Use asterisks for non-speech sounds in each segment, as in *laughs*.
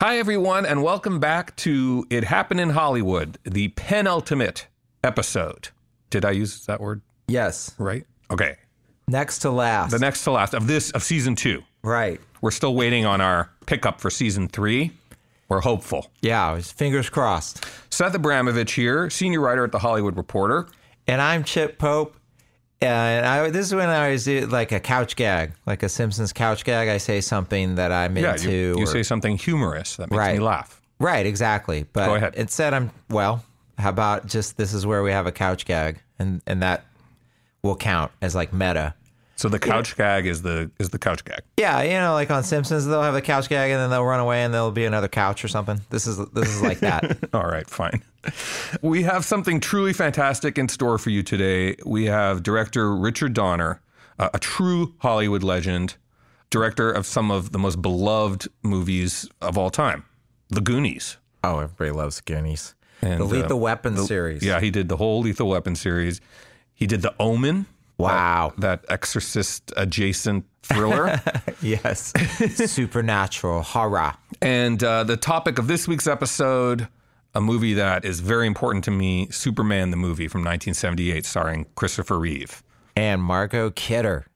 Hi, everyone, and welcome back to It Happened in Hollywood, the penultimate episode. Did I use that word Yes. right? Okay. Next to last. The next to last of this, of season two. Right. We're still waiting on our pickup for season three. We're hopeful. Yeah, it was fingers crossed. Seth Abramovich here, senior writer at The Hollywood Reporter. And I'm Chip Pope. And I, this is when I was uh, like a couch gag, like a Simpsons couch gag. I say something that I'm Yeah, into. you, you or- say something humorous that makes me laugh. right, exactly. But Go ahead. instead, I'm well. How about just this is where we have a couch gag, and and that will count as like meta. So the couch gag is the is the couch gag. Yeah, you know, like on Simpsons, they'll have a couch gag, and then they'll run away, and there'll be another couch or something. This is this is like that. *laughs* All right, fine. We have something truly fantastic in store for you today. We have director Richard Donner, uh, a true Hollywood legend, director of some of the most beloved movies of all time, The Goonies. oh, everybody loves Goonies. And, the Lethal uh, Weapon series. Yeah, he did the whole Lethal Weapon series. He did The Omen. Wow. That, that exorcist adjacent thriller. *laughs* Yes. *laughs* Supernatural horror. And uh, the topic of this week's episode, a movie that is very important to me Superman the movie from 1978, starring Christopher Reeve. And Margot Kidder.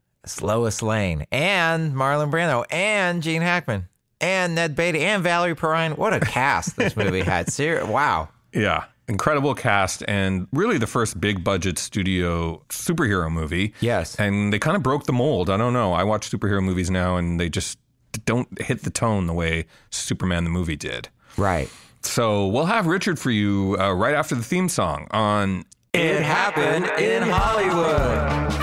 Lois Lane. And Marlon Brando. And Gene Hackman. And Ned Beatty. And Valerie Perrine. What a cast this movie had. Ser- wow. *laughs* Yeah. Incredible cast and really the first big budget studio superhero movie. Yes. And they kind of broke the mold. I don't know. I watch superhero movies now and they just don't hit the tone the way Superman the movie did. Right. So we'll have Richard for you uh, right after the theme song on It happened in Hollywood.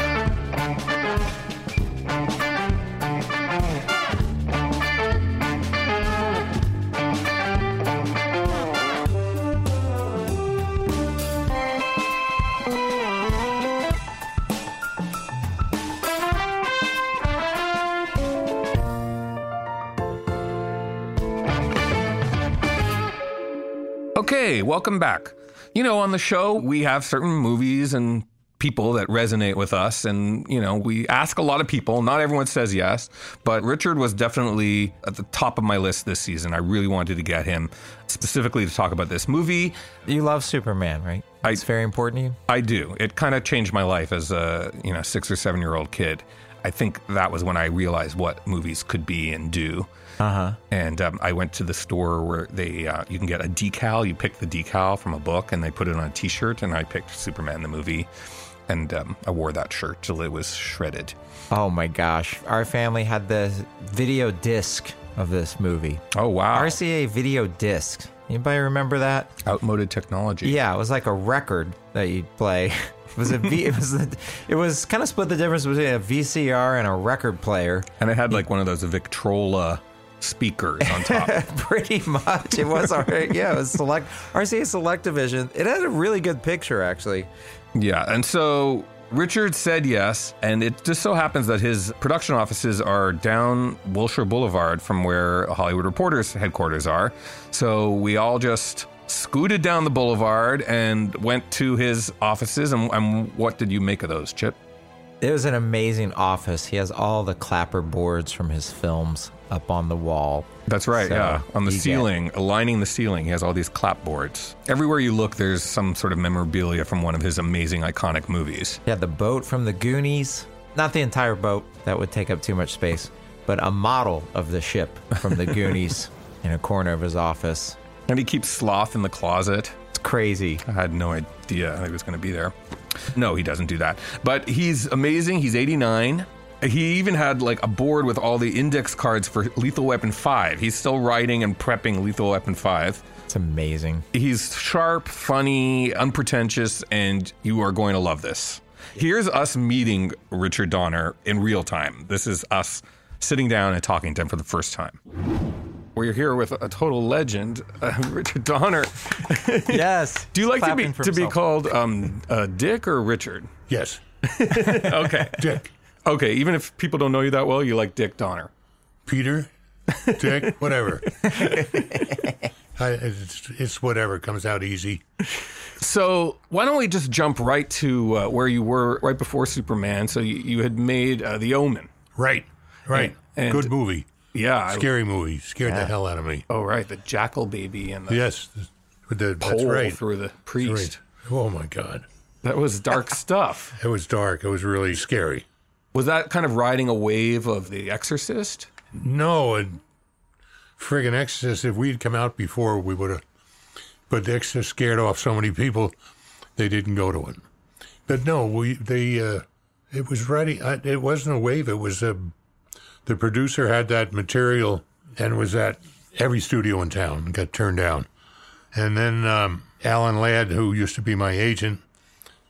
Okay, welcome back. You know, on the show, we have certain movies and people that resonate with us. And, you know, we ask a lot of people. Not everyone says yes, but Richard was definitely at the top of my list this season. I really wanted to get him specifically to talk about this movie. You love Superman, right? I- it's very important to you. I do. It kind of changed my life as a, you know, six or seven year old kid. I think that was when I realized what movies could be and do. Uh huh. And um, I went to the store where they uh, you can get a decal. You pick the decal from a book, and they put it on a T-shirt. And I picked Superman the movie, and um, I wore that shirt till it was shredded. Oh my gosh. Our family had the video disc of this movie. Oh wow! RCA video disc. Anybody remember that? Outmoded technology. Yeah, it was like a record that you'd play. *laughs* It was a V. It was the, it was kind of split the difference between a VCR and a record player. and it had like one of those Victrola speakers on top. *laughs* Pretty much, it was our yeah. It was select RCA SelectaVision. It had a really good picture actually. yeah, and so. Richard said yes, and it just so happens that his production offices are down Wilshire Boulevard from where Hollywood Reporters headquarters are. So we all just scooted down the boulevard and went to his offices. And, and what did you make of those, Chip? It was an amazing office. He has all the clapper boards from his films up on the wall. That's right, So, yeah. On the you get- ceiling, aligning the ceiling, he has all these clapboards. Everywhere you look, there's some sort of memorabilia from one of his amazing, iconic movies. He had the boat from the Goonies. Not the entire boat, that would take up too much space, but a model of the ship from the *laughs* Goonies in a corner of his office. And he keeps Sloth in the closet. It's crazy. I had no idea he was going to be there. No, he doesn't do that. But he's amazing. He's 89. He even had like a board with all the index cards for Lethal Weapon 5. He's still writing and prepping Lethal Weapon 5. It's amazing. He's sharp, funny, unpretentious, and you are going to love this. Here's us meeting Richard Donner in real time. This is us sitting down and talking to him for the first time. We're here with a total legend, uh, *laughs* Richard Donner. *laughs* Yes. *laughs* Do you like to be Clapping for to be called um, uh, Dick or Richard? Yes, Okay, Dick, okay. Even if people don't know you that well, you like Dick Donner. Peter, Dick, whatever. *laughs* I, it's, it's whatever comes out easy. So why don't we just jump right to uh, where you were right before Superman? So you, you had made uh, The Omen. Right, right. And- Good movie, Yeah. I- scary movie. Scared the hell out of me. oh right, the jackal baby and the Yes, with the, that's pole right. through the priest. Right. Oh my God, That was dark stuff. it was dark. It was really scary. Was that kind of riding a wave of The Exorcist? No, and friggin' Exorcist. If we'd come out before, we would have. But the Exorcist scared off so many people, they didn't go to it. But no, we they uh, it was ready. I, it wasn't a wave. It was a. The producer had that material and was at every studio in town got turned down. And then um, Alan Ladd, who used to be my agent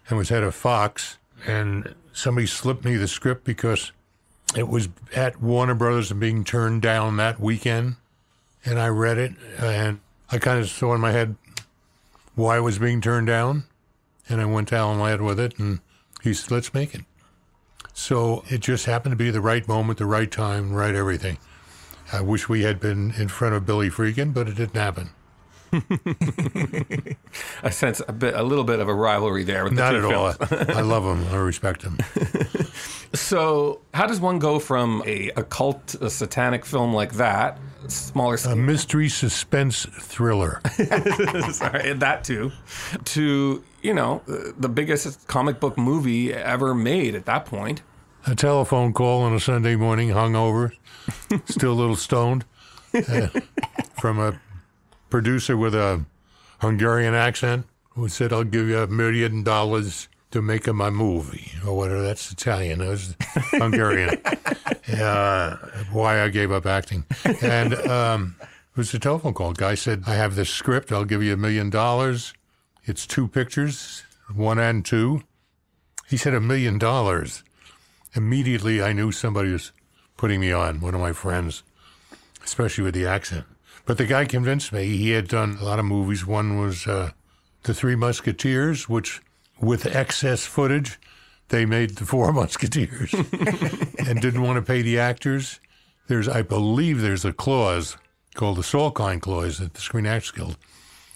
and was head of Fox, and somebody slipped me the script because it was at Warner Brothers and being turned down that weekend. And I read it and I kind of saw in my head why it was being turned down. And I went to Alan Ladd with it and he said, let's make it. So it just happened to be the right moment, the right time, right everything. I wish we had been in front of Billy Friedkin, but it didn't happen. *laughs* I sense a bit, a little bit of a rivalry there with the Not two at all. *laughs* I love him. I respect him. So, how does one go from a occult, a satanic film like that, smaller scale, A mystery suspense thriller. *laughs* sorry, that too, to you know the biggest comic book movie ever made at that point? a telephone call on a Sunday morning, hungover, still a little stoned, uh, from a producer with a Hungarian accent who said, I'll give you a million dollars to make a my movie. Or whatever, that's Italian. It was *laughs* Hungarian. uh, why I gave up acting. And um, it was a telephone call. Guy said, I have this script. I'll give you a million dollars. It's two pictures, one and two. He said, a million dollars immediately I knew somebody was putting me on, one of my friends, especially with the accent. But the guy convinced me. He had done a lot of movies. One was uh, The Three Musketeers, which, with excess footage, they made The Four *laughs* Musketeers and didn't want to pay the actors. There's, I believe, there's a clause called the Salkind Clause at the Screen Actors Guild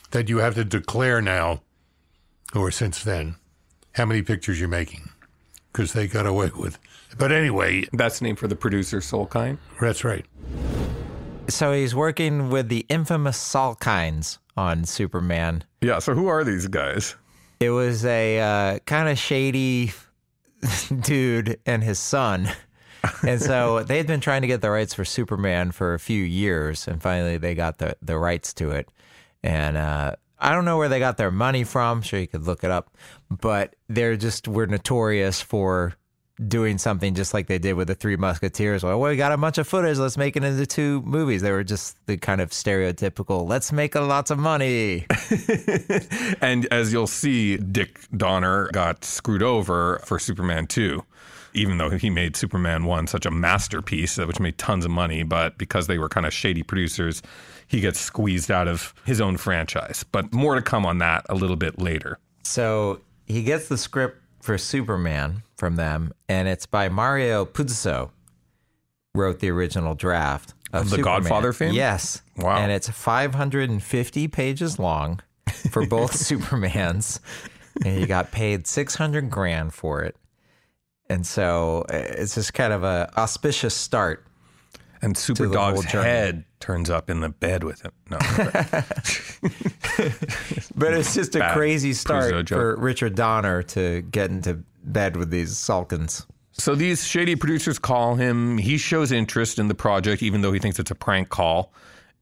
that you have to declare now, or since then, how many pictures you're making because they got away with. But anyway, That's the name for the producer Salkind. that's right. So he's working with the infamous Salkinds on Superman. Yeah. So who are these guys? It was a uh, kind of shady *laughs* dude and his son. *laughs* And so they had been trying to get the rights for Superman for a few years, and finally they got the, the rights to it. And uh, I don't know where they got their money from. Sure, you could look it up, but they're just were notorious for doing something just like they did with the Three Musketeers. Well, we got a bunch of footage. Let's make it into two movies. They were just the kind of stereotypical. Let's make a lots of money. *laughs* And as you'll see, Dick Donner got screwed over for Superman 2, even though he made Superman 1 such a masterpiece, which made tons of money. But because they were kind of shady producers, he gets squeezed out of his own franchise. But more to come on that a little bit later. So he gets the script for Superman from them, and it's by Mario Puzo. Wrote the original draft of Of the Superman. Godfather fame? Yes. Wow. And it's 550 pages long for *laughs* both Supermans, and he got paid 600 grand for it. And so uh, it's just kind of a auspicious start. And Super the Dog's whole head turns up in the bed with him. No. *laughs* But it's just a Bad crazy Puzo start for Richard Donner to get into bed with these Salkinds. So these shady producers call him. He shows interest in the project, even though he thinks it's a prank call.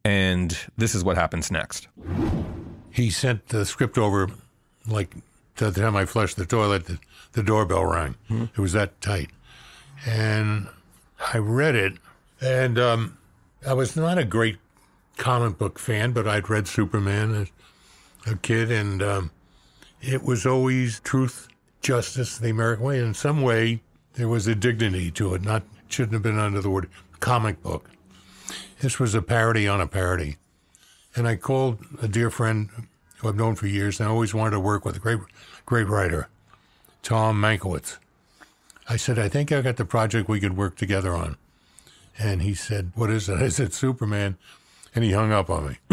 And this is what happens next. He sent the script over, like to the time I flushed the toilet, the, the doorbell rang. Hmm. It was that tight, and I read it, and um, I was not a great comic book fan, but I'd read Superman as a kid, and um, it was always truth, justice, the American way. In some way, there was a dignity to it. Not shouldn't have been under the word comic book. This was a parody on a parody. And I called a dear friend who I've known for years and I always wanted to work with, a great, great writer, Tom Mankiewicz. I said, I think I got the project we could work together on. And he said, What is it? I said, Superman. And he hung up on me. *laughs*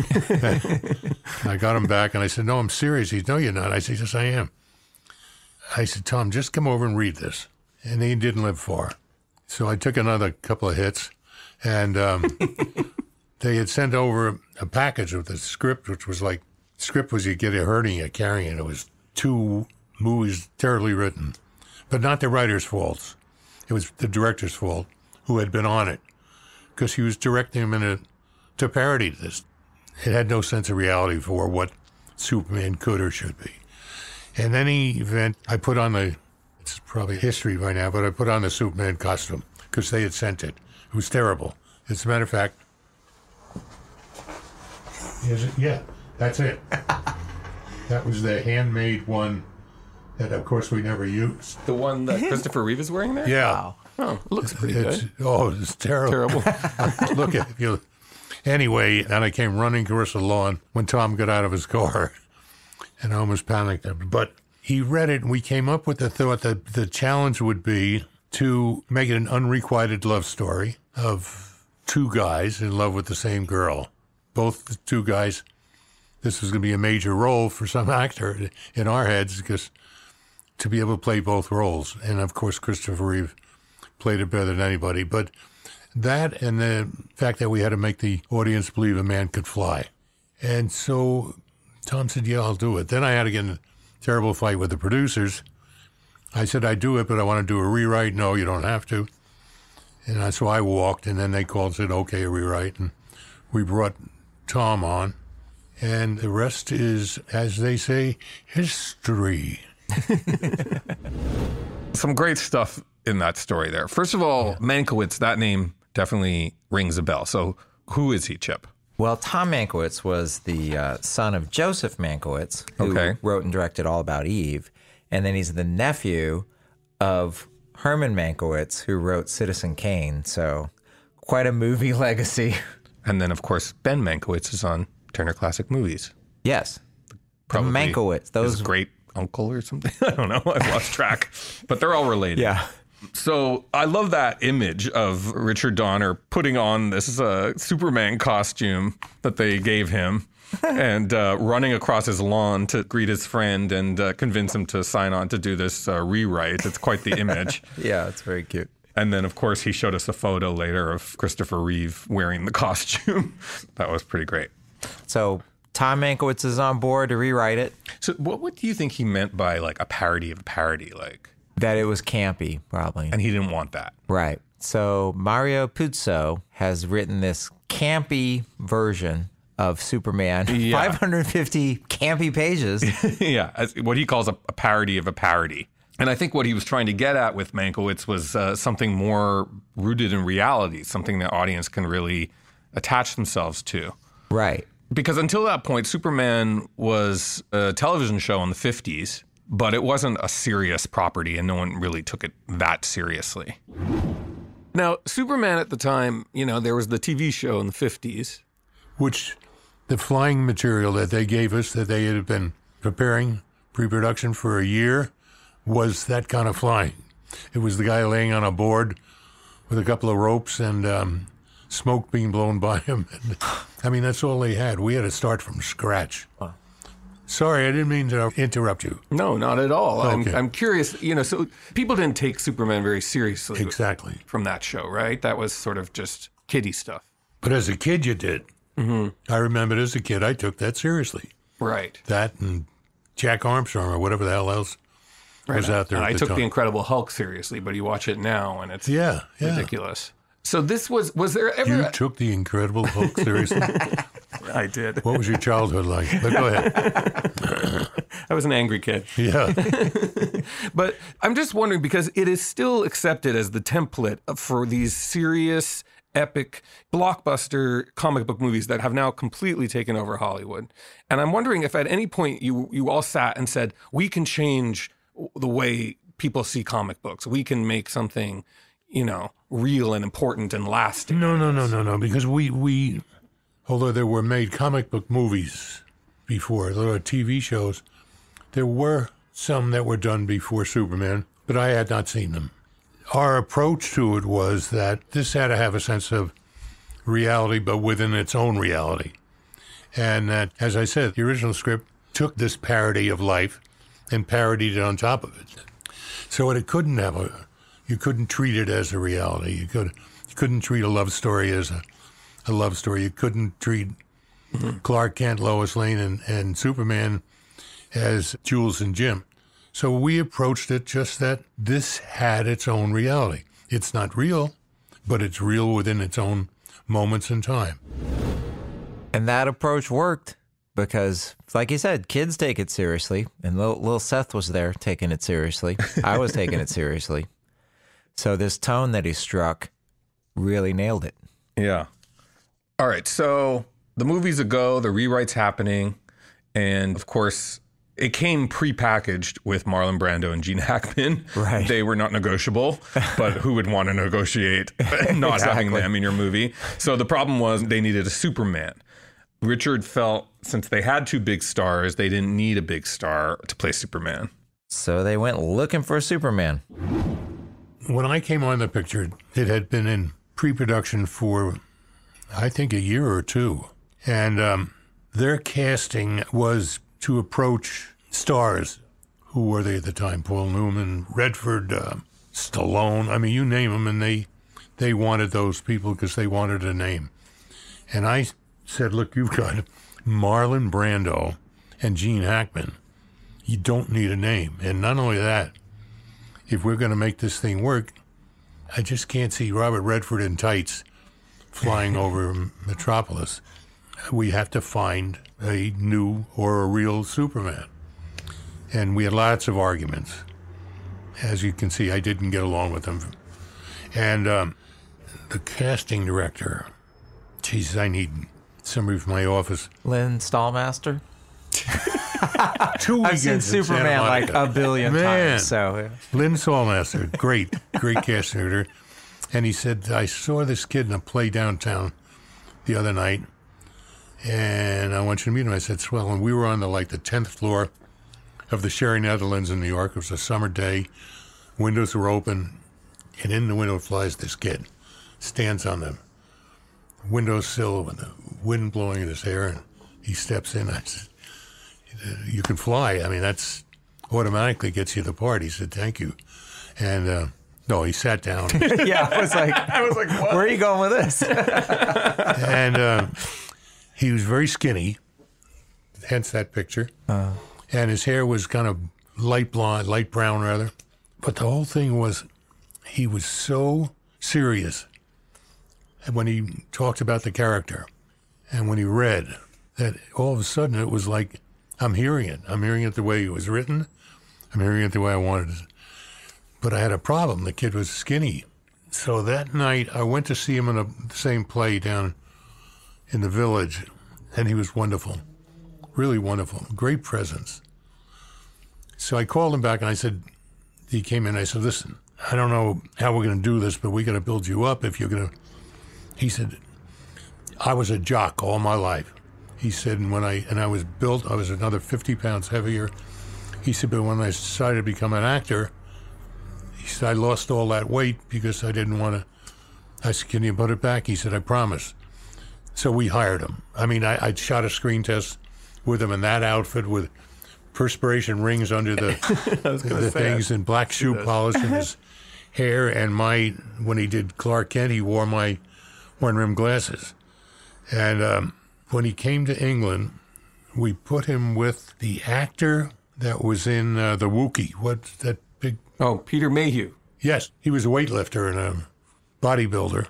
I got him back and I said, No, I'm serious. He said, No, you're not. I said, Yes, I am. I said, Tom, just come over and read this. And he didn't live far. So I took another couple of hits and um, *laughs* they had sent over a package with the script, which was like, script was you get a hernia carrying it. It was two movies terribly written, but not the writer's faults. It was the director's fault who had been on it because he was directing him in a, to parody this. It had no sense of reality for what Superman could or should be. In any event, I put on the, it's probably history by now, but I put on the Superman costume because they had sent it. It was terrible. As a matter of fact, is it? Yeah, that's it. *laughs* that was the handmade one that, of course, we never used. The one that Christopher Reeve is wearing there? Yeah. Oh, it looks pretty It's, good. oh, it's terrible. Terrible. *laughs* Look at you. Anyway, and I came running across the lawn when Tom got out of his car, *laughs* and I almost panicked. Him. But he read it, and we came up with the thought that the challenge would be to make it an unrequited love story of two guys in love with the same girl. Both the two guys. This was going to be a major role for some actor in our heads because to be able to play both roles, and of course Christopher Reeve played it better than anybody. But that and the fact that we had to make the audience believe a man could fly. And so Tom said, Yeah, I'll do it. Then I had to get in a terrible fight with the producers. I said, I do it, but I want to do a rewrite. No, you don't have to. And I- so I walked, and then they called and said, Okay, a rewrite. And we brought Tom on. And the rest is, as they say, history. *laughs* Some great stuff in that story there. First of all, Mankiewicz, that name definitely rings a bell. So who is he, Chip? Well, Tom Mankiewicz was the uh, son of Joseph Mankiewicz, who Okay. wrote and directed All About Eve. And then he's the nephew of Herman Mankiewicz, who wrote Citizen Kane. So quite a movie *laughs* legacy. And then, of course, Ben Mankiewicz is on Turner Classic Movies. yes. Probably the Mankiewicz. Those. His great uncle or something. *laughs* I don't know. I've lost track. But they're all related. yeah. So I love that image of Richard Donner putting on this uh, Superman costume that they gave him *laughs* and uh, running across his lawn to greet his friend and uh, convince him to sign on to do this uh, rewrite. It's quite the image. *laughs* Yeah, it's very cute. And then, of course, he showed us a photo later of Christopher Reeve wearing the *laughs* costume. that was pretty great. So Tom Mankiewicz is on board to rewrite it. So, what, what do you think he meant by like a parody of a parody? Like, That it was campy, probably. and he didn't want that. Right. So Mario Puzo has written this campy version of Superman. Yeah. *laughs* 550 campy pages. *laughs* yeah, as what he calls a, a parody of a parody. And I think what he was trying to get at with Mankiewicz was uh, something more rooted in reality, something the audience can really attach themselves to. right. Because until that point, Superman was a television show in the 50s, but it wasn't a serious property and no one really took it that seriously. Now, Superman at the time, you know, there was the TV show in the 50s. which the flying material that they gave us that they had been preparing pre-production for a year was that kind of flying. It was the guy laying on a board with a couple of ropes and um, smoke being blown *laughs* by him. And, I mean, that's all they had. We had to start from scratch. Sorry, I didn't mean to interrupt you. No, not at all. Okay. I'm, I'm curious, you know, so people didn't take Superman very seriously. Exactly. from that show, right? That was sort of just kiddie stuff. But as a kid, you did. Mm-hmm. I remember as a kid, I took that seriously. Right. That and Jack Armstrong or whatever the hell else was out there. I the took time. the Incredible Hulk seriously, but you watch it now and it's Yeah, yeah. ridiculous. So this was was there ever You took the Incredible Hulk seriously. *laughs* I did. what was your childhood like? But go ahead. *laughs* I was an angry kid. Yeah, *laughs* But I'm just wondering because it is still accepted as the template for these serious epic blockbuster comic book movies that have now completely taken over Hollywood. And I'm wondering if at any point you you all sat and said, "We can change the way people see comic books. We can make something you know, real and important and lasting. No, no, no, no, no. Because we, we, although there were made comic book movies before, there were TV shows, there were some that were done before Superman, but I had not seen them. Our approach to it was that this had to have a sense of reality, but within its own reality. And that, as I said, the original script took this parody of life and parodied it on top of it. So it couldn't have a, you couldn't treat it as a reality. You could, you couldn't treat a love story as a, a love story. You couldn't treat Clark Kent, Lois Lane, and, and Superman as Jules and Jim. So we approached it just that this had its own reality. It's not real, but it's real within its own moments in time. And that approach worked because, like you said, kids take it seriously. And little, little Seth was there taking it seriously. I was taking it *laughs* seriously. So this tone that he struck really nailed it. Yeah. All right. So the movie's a go, the rewrite's happening. And of course, it came pre-packaged with Marlon Brando and Gene *laughs* Hackman. Right. They were not negotiable, but who would want to negotiate *laughs* not having them in your movie? So the problem was they needed a Superman. Richard felt since they had two big stars, they didn't need a big star to play Superman. So they went looking for a Superman. When I came on the picture, it had been in pre production for, I think, a year or two. And um, their casting was to approach stars. Who were they at the time? Paul Newman, Redford, uh, Stallone. I mean, you name them, and they they wanted those people because they wanted a name. And I said, "Look, you've got Marlon Brando and Gene Hackman. You don't need a name. And not only that, if we're going to make this thing work, I just can't see Robert Redford in tights flying over Metropolis. We have to find a new or a real Superman. And we had lots of arguments. As you can see, I didn't get along with them. And um, the casting director, Jesus, I need somebody from my office. Lynn Stalmaster. *laughs* Two I've seen weekends in Santa Superman like a billion Man. times. So Lynn Stalmaster, great, great *laughs* casting director. And he said, I saw this kid in a play downtown the other night, and I want you to meet him. I said, swell. And we were on the like the 10th floor of the Sherry Netherlands in New York. It was a summer day. Windows were open, and in the window flies this kid. Stands on the windowsill with the wind blowing in his hair, and he steps in. I said, you can fly. I mean, that's automatically gets you the part. He said, thank you. And uh, no, he sat down. *laughs* yeah, I was like, *laughs* I was like, where are you going with this? *laughs* and uh, he was very skinny, hence that picture. And his hair was kind of light blonde, light brown rather. But the whole thing was, he was so serious when he talked about the character and when he read that all of a sudden it was like, I'm hearing it. I'm hearing it the way it was written. I'm hearing it the way I wanted it. But I had a problem. The kid was skinny. So that night, I went to see him in the same play down in the village, and he was wonderful. Really wonderful. Great presence. So I called him back and I said, he came in. I said, listen, I don't know how we're going to do this, but we got to build you up if you're going to. He said, I was a jock all my life. He said, and when I and I was built, I was another 50 pounds heavier. He said, but when I decided to become an actor, said, I lost all that weight because I didn't want to. I said, can you put it back? He said, I promise. So we hired him. I mean, I, I shot a screen test with him in that outfit with perspiration rings under the, *laughs* the things and black shoe polish in *laughs* his hair. And my when he did Clark Kent, he wore my one rim glasses. And um, when he came to England, we put him with the actor that was in uh, the Wookiee. What's that? Oh, Peter Mayhew. Yes, he was a weightlifter and a bodybuilder.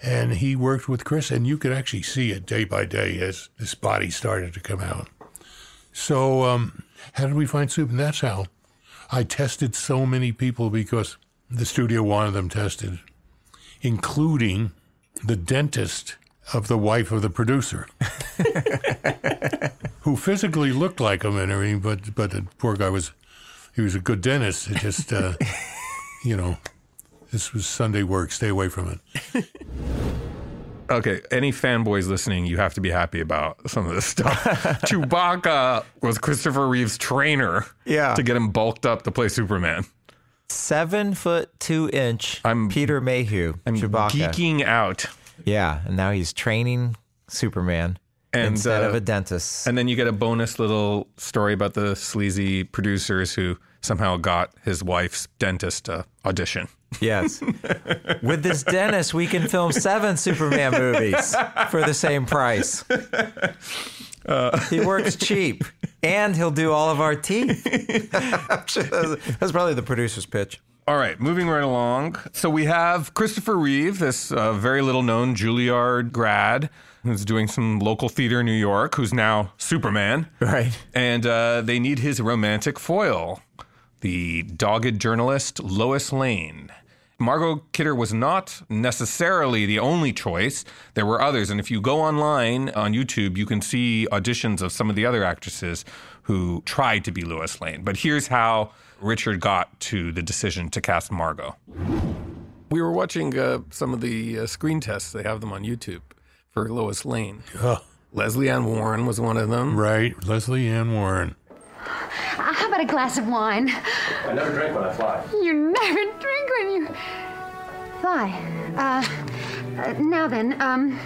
And he worked with Chris, and you could actually see it day by day as this body started to come out. So, um, how did we find Soup? And that's how I tested so many people because the studio wanted them tested, including the dentist of the wife of the producer, *laughs* who physically looked like him and everything, but but the poor guy was he was a good dentist. It just uh, *laughs* you know This was Sunday work. Stay away from it. *laughs* Okay, any fanboys listening, you have to be happy about some of this stuff. *laughs* Chewbacca was Christopher Reeve's trainer Yeah. to get him bulked up to play Superman. Seven foot two inch I'm- Peter Mayhew, I'm Chewbacca. geeking out. Yeah, and now he's training Superman And, instead of uh, a dentist. And then you get a bonus little story about the sleazy producers who somehow got his wife's dentist to audition. yes. *laughs* With this dentist, we can film seven Superman movies for the same price. he works cheap, and he'll do all of our teeth. That's, *laughs* that's probably the producer's pitch. All right, moving right along. So we have Christopher Reeve, this uh, very little known Juilliard grad who's doing some local theater in New York, who's now Superman. Right. And uh, they need his romantic foil, the dogged journalist Lois Lane. Margot Kidder was not necessarily the only choice. There were others. And if you go online on YouTube, you can see auditions of some of the other actresses who tried to be Lois Lane. But here's how Richard got to the decision to cast Margot. We were watching uh, some of the uh, screen tests, they have them on YouTube for Lois Lane. Oh, Lesley Ann Warren was one of them. right. Lesley Ann Warren. Uh, How about a glass of wine? I never drink when I fly. You never drink when you fly. Uh, uh, now then, um,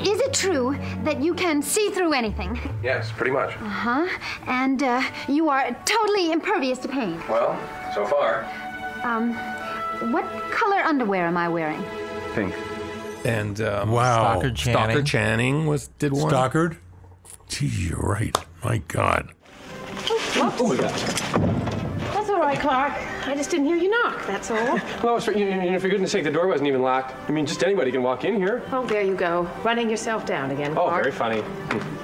is it true that you can see through anything? Yes, pretty much. Uh-huh. And uh, you are totally impervious to pain. Well, so far. Um, what color underwear am I wearing? Pink. And um, Wow. Stockard Channing. Stockard Channing was did one. Stockard? Gee, you're right. My God. Oh my God. That's all right, Clark. I just didn't hear you knock, that's all. Well, for, you, you know, for goodness sake, the door wasn't even locked. I mean, just anybody can walk in here. Oh, there you go. Running yourself down again, Clark. Oh, very funny.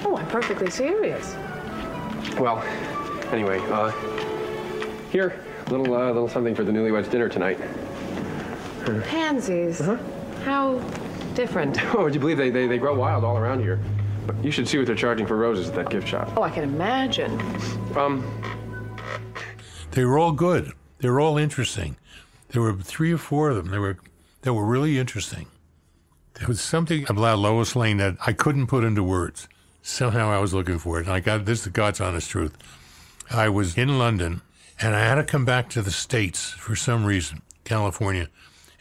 Oh, I'm perfectly serious. Well, anyway, uh, here, little uh, little something for the newlyweds dinner tonight. Pansies. Uh-huh. How different. *laughs* Oh, would you believe they, they, they grow wild all around here? But you should see what they're charging for roses at that gift shop. Oh, I can imagine. Um, They were all good. They were all interesting. There were three or four of them. They were they were really interesting. There was something about Lois Lane that I couldn't put into words. Somehow I was looking for it, and I got this is the God's honest truth. I was in London, and I had to come back to the States for some reason, California.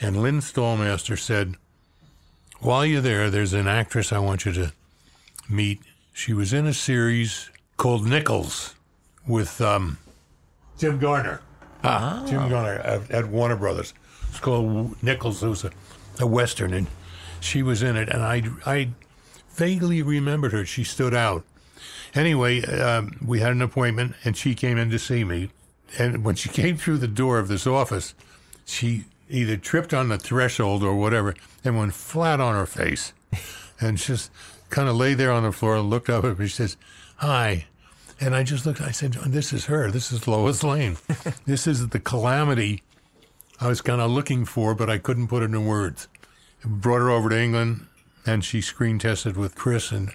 And Lynn Stalmaster said, While you're there, there's an actress I want you to meet. She was in a series called Nichols with um, Jim Garner. Ah, Jim Garner at, at Warner Brothers. It's called Nichols. It was a, a western, and she was in it. And I, I vaguely remembered her. She stood out. Anyway, um, we had an appointment, and she came in to see me. And when she *laughs* came through the door of this office, she either tripped on the threshold or whatever, and went flat on her face, *laughs* and just kind of lay there on the floor and looked up at me. She says, "Hi." And I just looked, I said, oh, This is her. This is Lois Lane. *laughs* this is the calamity I was kind of looking for, but I couldn't put it in words. Brought her over to England, and she screen tested with Chris, and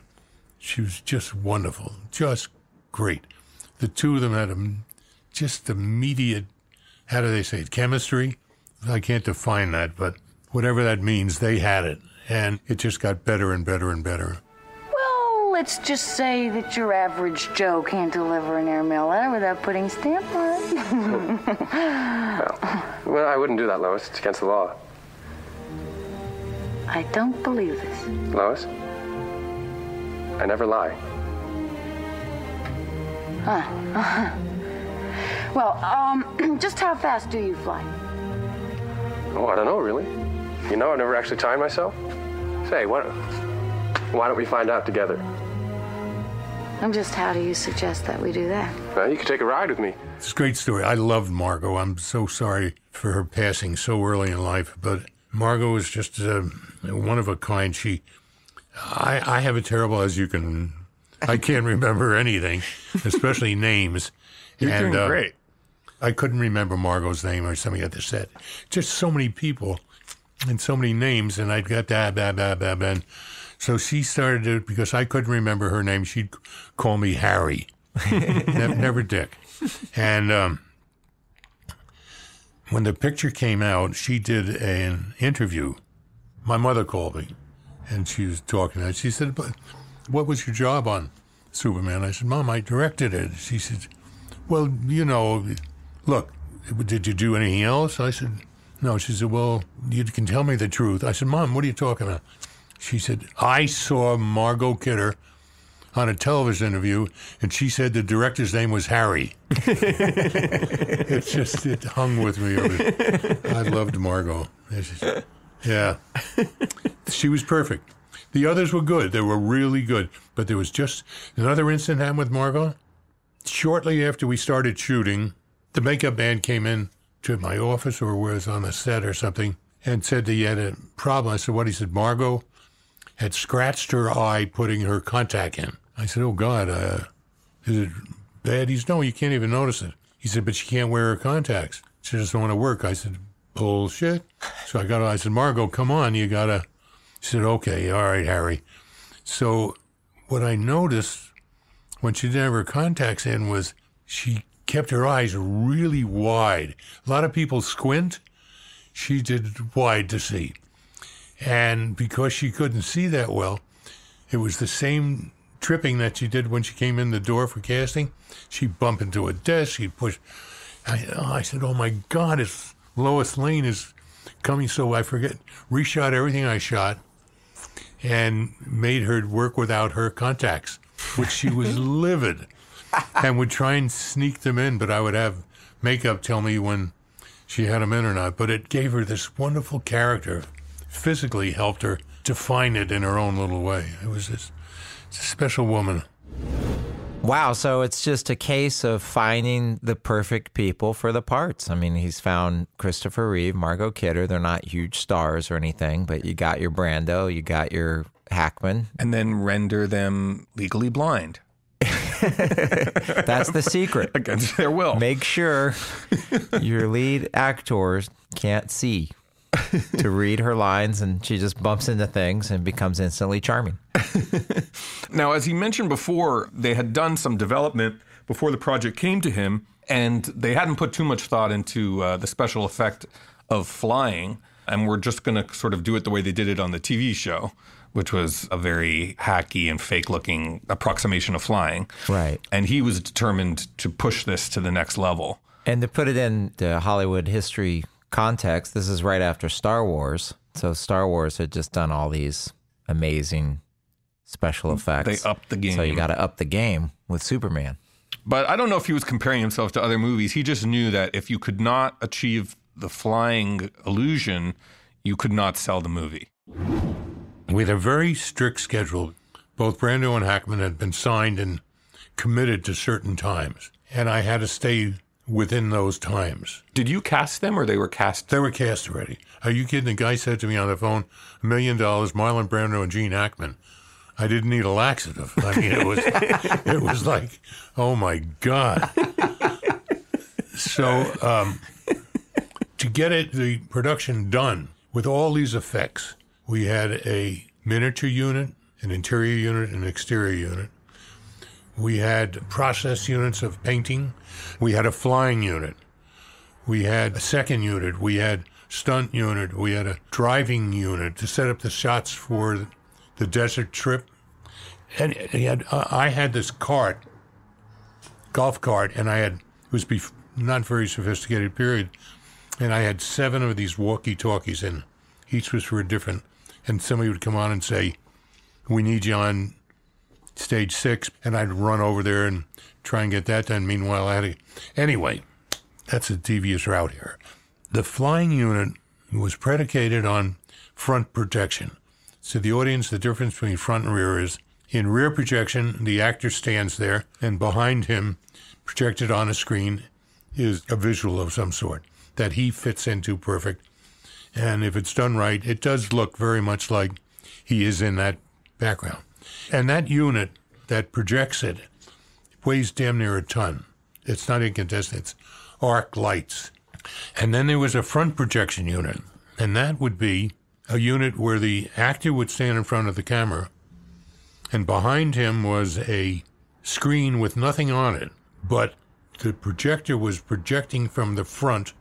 she was just wonderful, just great. The two of them had a, just immediate, how do they say it, chemistry? I can't define that, but whatever that means, they had it. And it just got better and better and better. Well, let's just say that your average Joe can't deliver an airmail letter without putting a stamp on it. *laughs* well, I wouldn't do that, Lois. It's against the law. I don't believe this. Lois? I never lie. *laughs* Well, um, *clears throat* just how fast do you fly? Oh, I don't know, really. You know, I've never actually timed myself. Say, why don't, why don't we find out together? I'm just how do you suggest that we do that? Well, you could take a ride with me. It's a great story. I loved Margot. I'm so sorry for her passing so early in life, but Margot was just uh, one of a kind. She, I, I have a terrible, as you can, I can't remember anything, especially *laughs* names. You're And, doing uh, great. I couldn't remember Margot's name or something at the set. Just so many people and so many names, and I'd got that, blah, blah, blah, blah. And so she started it because I couldn't remember her name, she'd call me Harry, *laughs* never, never Dick. And um, when the picture came out, she did an interview. My mother called me, and she was talking. And she said, "But what was your job on Superman?" I said, "Mom, I directed it." She said, "Well, you know, look, did you do anything else?" I said, "No." She said, "Well, you can tell me the truth." I said, "Mom, what are you talking about?" She said, "I saw Margot Kidder." On a television interview, and she said the director's name was Harry. *laughs* it just it hung with me. Was- I loved Margot. Just- yeah, she was perfect. The others were good. They were really good. But there was just another incident happened with Margot. Shortly after we started shooting, the makeup man came in to my office or was on the set or something and said that he had a problem. I said, What? He said, Margot had scratched her eye putting her contact in. I said, Oh, God, uh, is it bad? He said, No, you can't even notice it. He said, But she can't wear her contacts. She doesn't want to work. I said, Bullshit. So I got, I said, Margot, come on, you gotta. She said, Okay, all right, Harry. So what I noticed when she didn't have her contacts in was she kept her eyes really wide. A lot of people squint. She did wide to see. And because she couldn't see that well, it was the same tripping that she did when she came in the door for casting. She'd bump into a desk, she'd push. I, oh, I said, Oh my God, it's Lois Lane is coming. So I forget, reshot everything I shot and made her work without her contacts, which she was *laughs* livid *laughs* and would try and sneak them in, but I would have makeup tell me when she had them in or not. But it gave her this wonderful character, physically helped her define it in her own little way. It was this it's a special woman. Wow, so it's just a case of finding the perfect people for the parts. I mean, he's found Christopher Reeve, Margot Kidder. They're not huge stars or anything, but you got your Brando, you got your Hackman. And then render them legally blind *laughs* That's the secret. *laughs* against their will. Make sure your lead actors can't see to read her lines, and she just bumps into things and becomes instantly charming. *laughs* Now, as he mentioned before, they had done some development before the project came to him, and they hadn't put too much thought into uh, the special effect of flying, and were just going to sort of do it the way they did it on the TV show, which was a very hacky and fake looking approximation of flying. Right. And he was determined to push this to the next level. And to put it in the Hollywood history context, this is right after Star Wars. So Star Wars had just done all these amazing special effects. They upped the game. So you got to up the game with Superman. But I don't know if he was comparing himself to other movies. He just knew that if you could not achieve the flying illusion, you could not sell the movie. We had a very strict schedule. Both Brando and Hackman had been signed and committed to certain times, and I had to stay within those times. Did you cast them or they were cast? They were cast already. Are you kidding? The guy said to me on the phone, a million dollars, Marlon Brando and Gene Hackman. I didn't need a laxative. I mean, it was, *laughs* it was like, oh my God. So, um, to get it, the production done with all these effects, we had a miniature unit, an interior unit, an exterior unit. We had process units of painting. We had a flying unit. We had a second unit. We had stunt unit. We had a driving unit to set up the shots for the desert trip. And had, I had this cart, golf cart, and I had it was bef- not very sophisticated period, and I had seven of these walkie-talkies, and each was for a different. And somebody would come on and say, "We need you on stage six," and I'd run over there and try and get that done. Meanwhile, I had. Anyway, that's a devious route here. The flying unit was predicated on front projection. So the audience, the difference between front and rear is in rear projection, the actor stands there, and behind him, projected on a screen, is a visual of some sort that he fits into perfect. And if it's done right, it does look very much like he is in that background. And that unit that projects it weighs damn near a ton. It's not incandescent, it's arc lights. And then there was a front projection unit, and that would be a unit where the actor would stand in front of the camera, and behind him was a screen with nothing on it, but the projector was projecting from the front,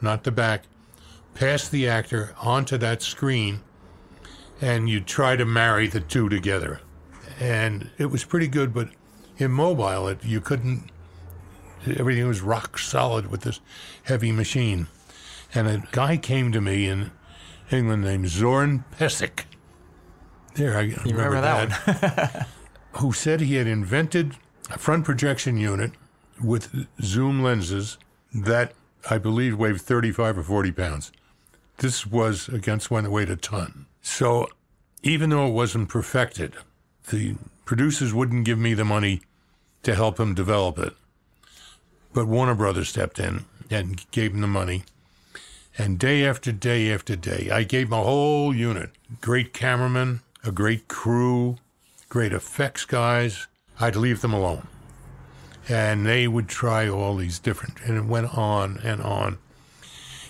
not the back, past the actor onto that screen, and you try to marry the two together. And it was pretty good, but immobile, it, you couldn't, everything was rock solid with this heavy machine. And a guy came to me in England named Zoran Perisic. There, I remember, remember that *laughs* who said he had invented a front projection unit with zoom lenses that I believe weighed 35 or 40 pounds. This was against one that weighed a ton. So even though it wasn't perfected, the producers wouldn't give me the money to help him develop it. But Warner Brothers stepped in and gave him the money. And day after day after day, I gave him a whole unit. Great cameraman, a great crew, great effects guys. I'd leave them alone. And they would try all these different, and it went on and on.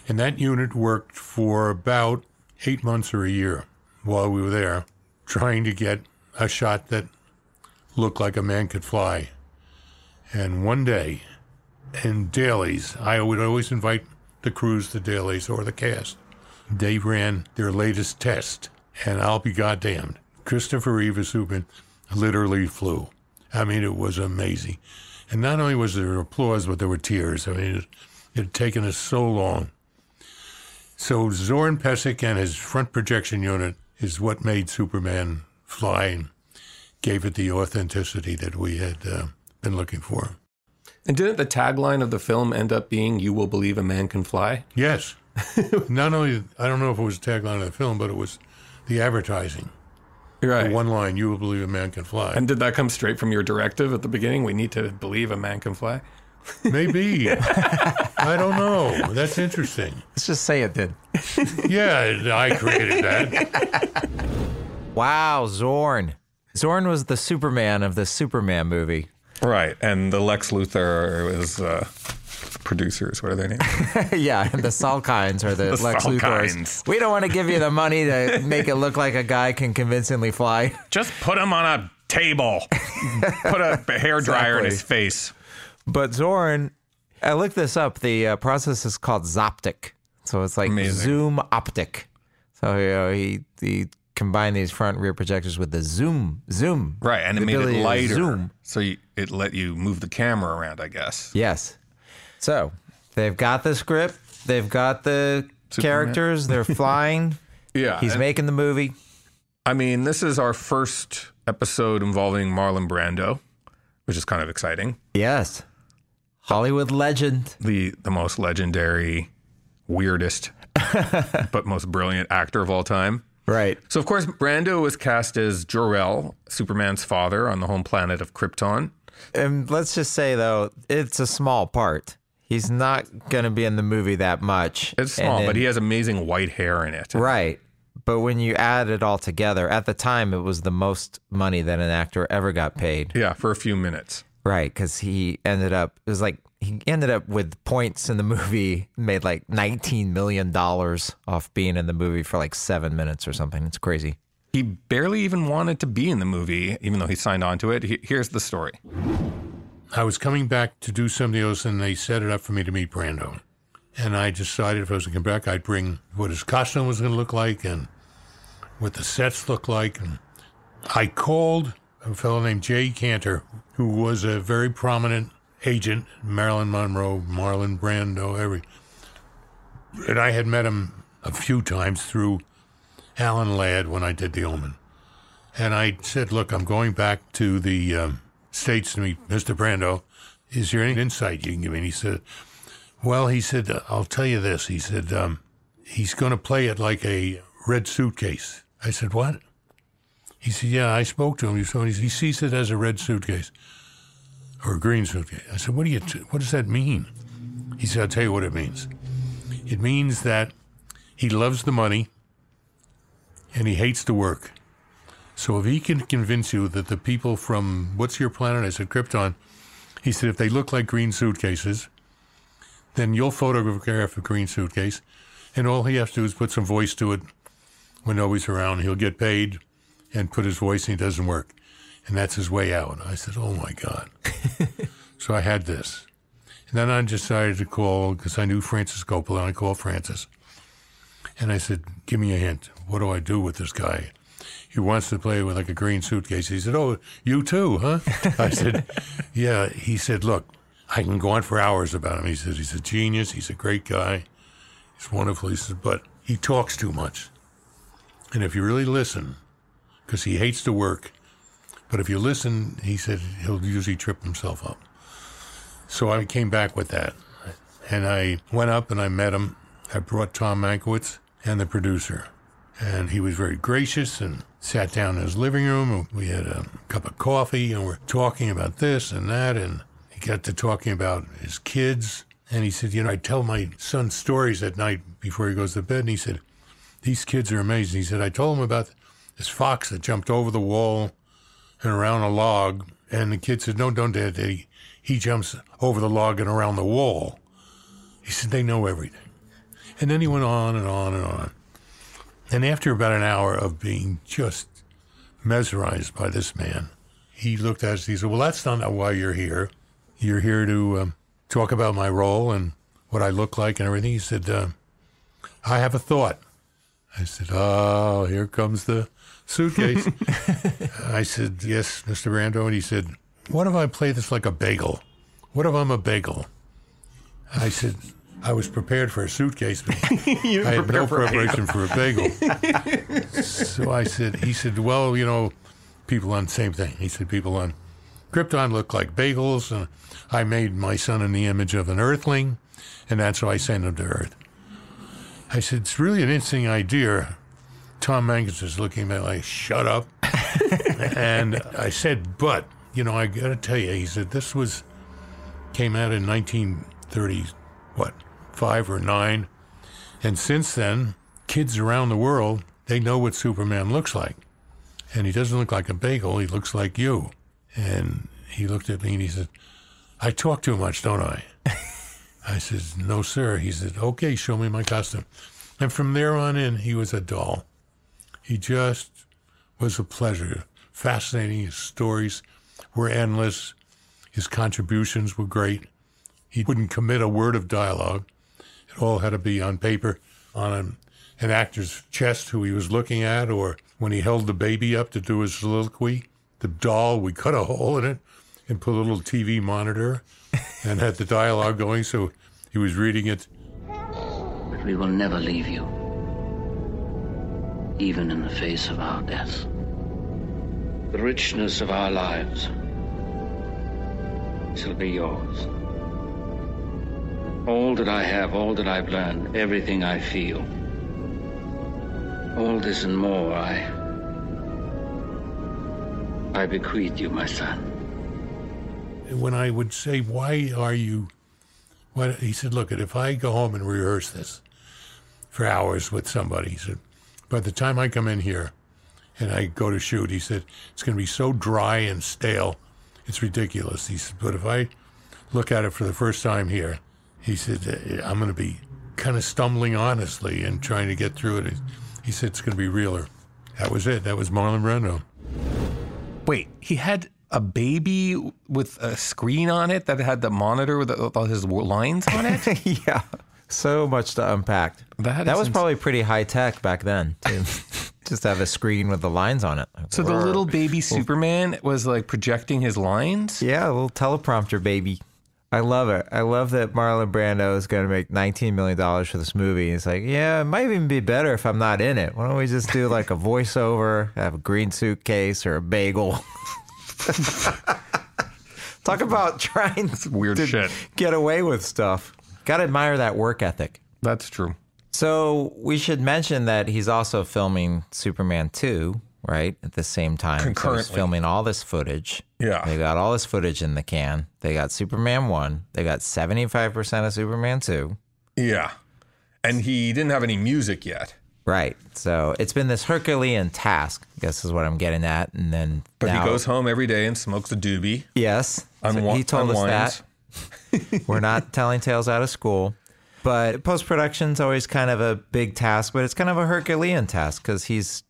And that unit worked for about eight months or a year while we were there, trying to get a shot that looked like a man could fly. And one day, in dailies, I would always invite the crews to dailies or the cast. They ran their latest test, and I'll be goddamned. Christopher as Superman literally flew. I mean, it was amazing. And not only was there applause, but there were tears. I mean, it, it had taken us so long. So Zoran Perisic and his front projection unit is what made Superman fly and gave it the authenticity that we had uh, been looking for. And didn't the tagline of the film end up being "You will believe a man can fly"? Yes. *laughs* Not only I don't know if it was the tagline of the film, but it was the advertising. Right. The one line, "You will believe a man can fly." and did that come straight from your directive at the beginning? We need to believe a man can fly. Maybe *laughs* I don't know. That's interesting. *laughs* Let's just say it then. Yeah, I created that. *laughs* Wow, Zoran. Zoran was the Superman of the Superman movie. Right. And the Lex Luthor was uh, producers. What are their names? *laughs* yeah, and the Salkinds are the, The Lex Luthors. We don't want to give you the money to make it look like a guy can convincingly fly. Just put him on a table. put a hair dryer in his face. But Zoran, I looked this up. The uh, process is called Zoptic. So it's like Amazing. zoom optic. So you know, he he combined these front rear projectors with the zoom zoom. Right. And it made it lighter. Zoom. So you, it let you move the camera around, I guess. Yes. So they've got the script. They've got the characters. They're *laughs* flying. Yeah. He's making the movie. I mean, this is our first episode involving Marlon Brando, which is kind of exciting. Yes. Hollywood legend. The the most legendary, weirdest, *laughs* but most brilliant actor of all time. Right. So of course, Brando was cast as Jor-El, Superman's father on the home planet of Krypton. And let's just say though, it's a small part. He's not going to be in the movie that much. It's small, then- but he has amazing white hair in it. Right. But when you add it all together, at the time, it was the most money that an actor ever got paid. Yeah, for a few minutes. Right. Because he ended up, it was like, he ended up with points in the movie, made like $19 million off being in the movie for like seven minutes or something. It's crazy. He barely even wanted to be in the movie, even though he signed on to it. He- Here's the story. I was coming back to do something else, and they set it up for me to meet Brando. And I decided if I was going to come back, I'd bring what his costume was going to look like and what the sets look like. And I called a fellow named Jay Kanter, who was a very prominent agent, Marilyn Monroe, Marlon Brando, every. And I had met him a few times through Alan Ladd when I did The Omen. And I said, Look, I'm going back to the um, States to meet Mr. Brando. Is there any insight you can give me? And he said, Well, he said, I'll tell you this. He said, um, He's going to play it like a red suitcase. I said, What? He said, Yeah, I spoke to him. He said, he sees it as a red suitcase or a green suitcase. I said, What do you, what does that mean? He said, I'll tell you what it means. It means that he loves the money and he hates the work. So if he can convince you that the people from what's your planet? I said Krypton. He said if they look like green suitcases, then you'll photograph a green suitcase, and all he has to do is put some voice to it when nobody's around. He'll get paid and put his voice, and it doesn't work, and that's his way out. I said, oh my god. *laughs* so I had this, And then I decided to call because I knew Francis Coppola. And I called Francis, and I said, "Give me a hint. What do I do with this guy?" He wants to play with like a green suitcase. He said, "Oh, you too, huh?" I said, *laughs* "Yeah." He said, "Look, I can go on for hours about him." He said, "He's a genius. He's a great guy. He's wonderful." He says, "But he talks too much, and if you really listen, because he hates to work, but if you listen, he said he'll usually trip himself up." So I came back with that, and I went up and I met him. I brought Tom Mankiewicz and the producer, and he was very gracious and sat down in his living room. We had a cup of coffee and we're talking about this and that, and he got to talking about his kids. And he said, You know, I tell my son stories at night before he goes to bed. And he said, These kids are amazing. He said, I told him about this fox that jumped over the wall and around a log. And the kid said, No, don't, Dad. He, he jumps over the log and around the wall. He said, They know everything. And then he went on and on and on. And after about an hour of being just mesmerized by this man, he looked at us. and He said, Well, that's not why you're here. You're here to um, talk about my role and what I look like and everything. He said, uh, I have a thought. I said, Oh, here comes the suitcase. *laughs* I said, Yes, Mr. Brando. And he said, What if I play this like a bagel? What if I'm a bagel? I said, I was prepared for a suitcase, but *laughs* I had no preparation for a bagel. *laughs* so I said, he said, well, you know, people on same thing. He said, people on Krypton look like bagels, and I made my son in the image of an Earthling, and that's why I sent him to Earth. I said, it's really an interesting idea. Tom Mankiewicz is looking at me like, shut up. *laughs* and I said, but, you know, I got to tell you, he said, this was, came out in 1930, what, five or nine. And since then, kids around the world, they know what Superman looks like. And he doesn't look like a bagel, he looks like you. And he looked at me and he said, I talk too much, don't I? I said, No, sir. He said, Okay, show me my costume. And from there on in, he was a doll. He just was a pleasure. Fascinating. His stories were endless. His contributions were great. He wouldn't commit a word of dialogue. It all had to be on paper, on an, an actor's chest who he was looking at, or when he held the baby up to do his soliloquy. The doll, we cut a hole in it and put a little TV monitor *laughs* and had the dialogue going, so he was reading it. But we will never leave you, even in the face of our death. The richness of our lives shall be yours. All that I have, all that I've learned, everything I feel. All this and more I. I bequeath you, my son. When I would say, Why are you. Why, he said, Look, if I go home and rehearse this for hours with somebody, he said, By the time I come in here and I go to shoot, he said, It's going to be so dry and stale. It's ridiculous. He said, But if I look at it for the first time here, he said, eh, I'm going to be kind of stumbling honestly and trying to get through it. He said, it's going to be realer. That was it. That was Marlon Brando. Wait, he had a baby with a screen on it that had the monitor with all his lines on it? *laughs* yeah. So much to unpack. That That was ins- probably pretty high tech back then. too. *laughs* Just have a screen with the lines on it. So the little baby Superman was like projecting his lines? Yeah, a little teleprompter baby. I love it. I love that Marlon Brando is going to make $19 million for this movie. It's like, yeah, it might even be better if I'm not in it. Why don't we just do like a voiceover, have a green suitcase or a bagel? *laughs* Talk about trying weird to shit. get away with stuff. Got to admire that work ethic. That's true. So we should mention that he's also filming Superman 2, right? At the same time. So he's Concurrently. filming all this footage. Yeah. They got all this footage in the can. They got Superman 1. They got 75% of Superman 2. Yeah. And he didn't have any music yet. Right. So it's been this Herculean task, I guess is what I'm getting at. And then But now- he goes home every day and smokes a doobie. Yes. So Unwi- he told unwinds. us that. *laughs* We're not telling tales out of school. But post production's always kind of a big task, but it's kind of a Herculean task because he's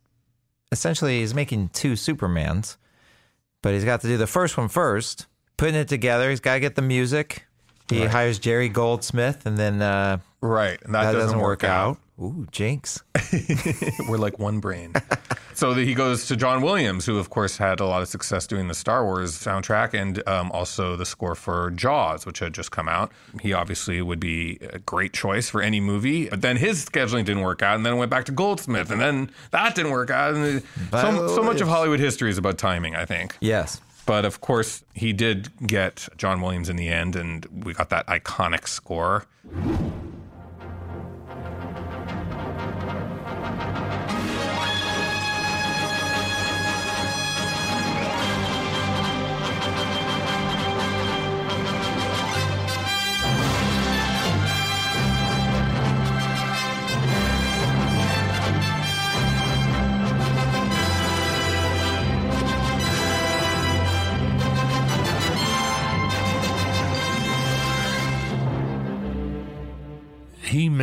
essentially he's making two Supermans, but he's got to do the first one first, putting it together. He's got to get the music, He hires Jerry Goldsmith, and then uh, Right. And that, that, doesn't, doesn't work out. Ooh, jinx. *laughs* We're like one brain. *laughs* so he goes to John Williams, who, of course, had a lot of success doing the Star Wars soundtrack and um, also the score for Jaws, which had just come out. He obviously would be a great choice for any movie. But then his scheduling didn't work out, and then it went back to Goldsmith, and then that didn't work out. And so, so much of Hollywood history is about timing, I think. Yes. But of course, he did get John Williams in the end, and we got that iconic score.